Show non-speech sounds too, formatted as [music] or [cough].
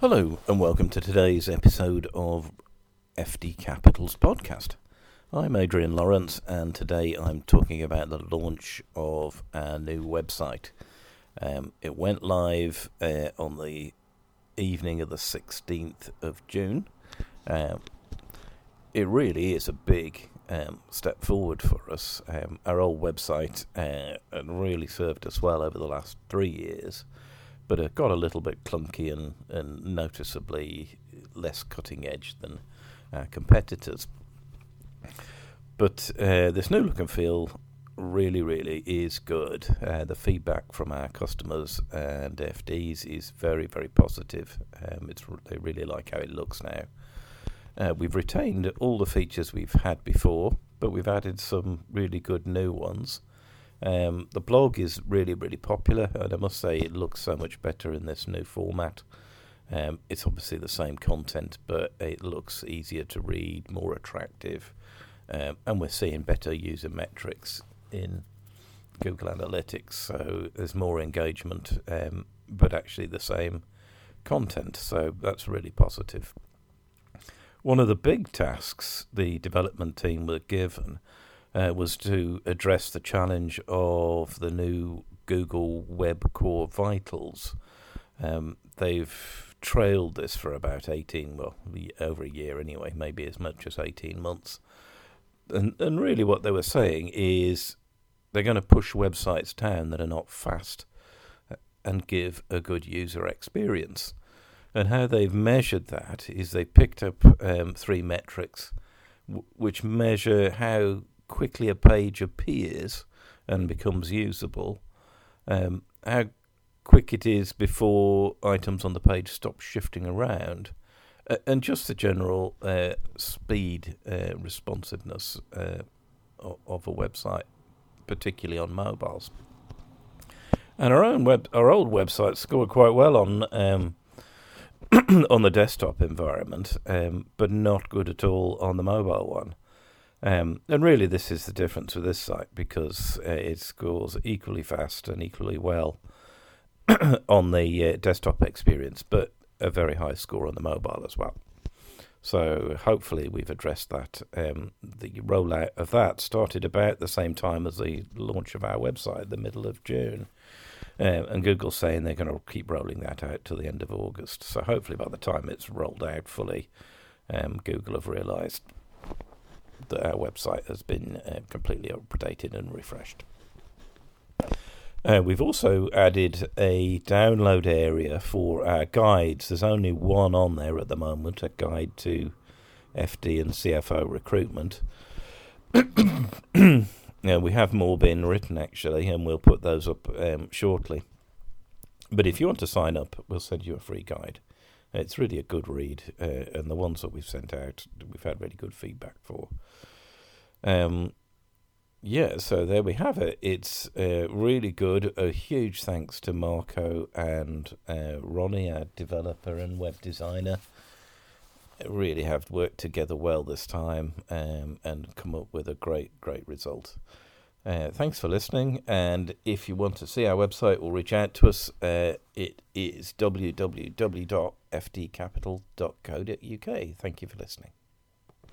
Hello, and welcome to today's episode of FD Capital's podcast. I'm Adrian Lawrence, and today I'm talking about the launch of our new website. Um, it went live uh, on the evening of the 16th of June. Um, it really is a big um, step forward for us. Um, our old website uh, really served us well over the last three years but it got a little bit clunky and, and noticeably less cutting edge than our competitors. But uh, this new look and feel really, really is good. Uh, the feedback from our customers and FDs is very, very positive. Um, it's they really like how it looks now. Uh, we've retained all the features we've had before, but we've added some really good new ones. Um, the blog is really, really popular, and I must say it looks so much better in this new format. Um, it's obviously the same content, but it looks easier to read, more attractive, um, and we're seeing better user metrics in Google Analytics. So there's more engagement, um, but actually the same content. So that's really positive. One of the big tasks the development team were given uh, was to address the challenge of the new Google Web Core Vitals. Um, they've trailed this for about 18, well, over a year anyway, maybe as much as 18 months. And, and really, what they were saying is they're going to push websites down that are not fast uh, and give a good user experience. And how they've measured that is they picked up um, three metrics w- which measure how quickly a page appears and becomes usable, um, how quick it is before items on the page stop shifting around, uh, and just the general uh, speed, uh, responsiveness uh, of a website, particularly on mobiles. And our own web, our old website scored quite well on um, [clears throat] on the desktop environment, um, but not good at all on the mobile one. Um, and really, this is the difference with this site because uh, it scores equally fast and equally well [clears throat] on the uh, desktop experience, but a very high score on the mobile as well. So hopefully we've addressed that. Um, the rollout of that started about the same time as the launch of our website, the middle of June. Um, and Google's saying they're going to keep rolling that out to the end of August. So hopefully by the time it's rolled out fully, um, Google have realised that our website has been uh, completely updated and refreshed. Uh, we've also added a download area for our guides. There's only one on there at the moment, a guide to FD and CFO recruitment. [coughs] yeah, we have more being written actually, and we'll put those up um, shortly. But if you want to sign up, we'll send you a free guide. It's really a good read, uh, and the ones that we've sent out, we've had really good feedback for. Um, yeah, so there we have it. It's uh, really good. A huge thanks to Marko and uh, Ronnie, our developer and web designer. Really have worked together well this time um, and come up with a great, great result. Uh, thanks for listening. And if you want to see our website or reach out to us, uh, it is www.fdcapital.co.uk. Thank you for listening.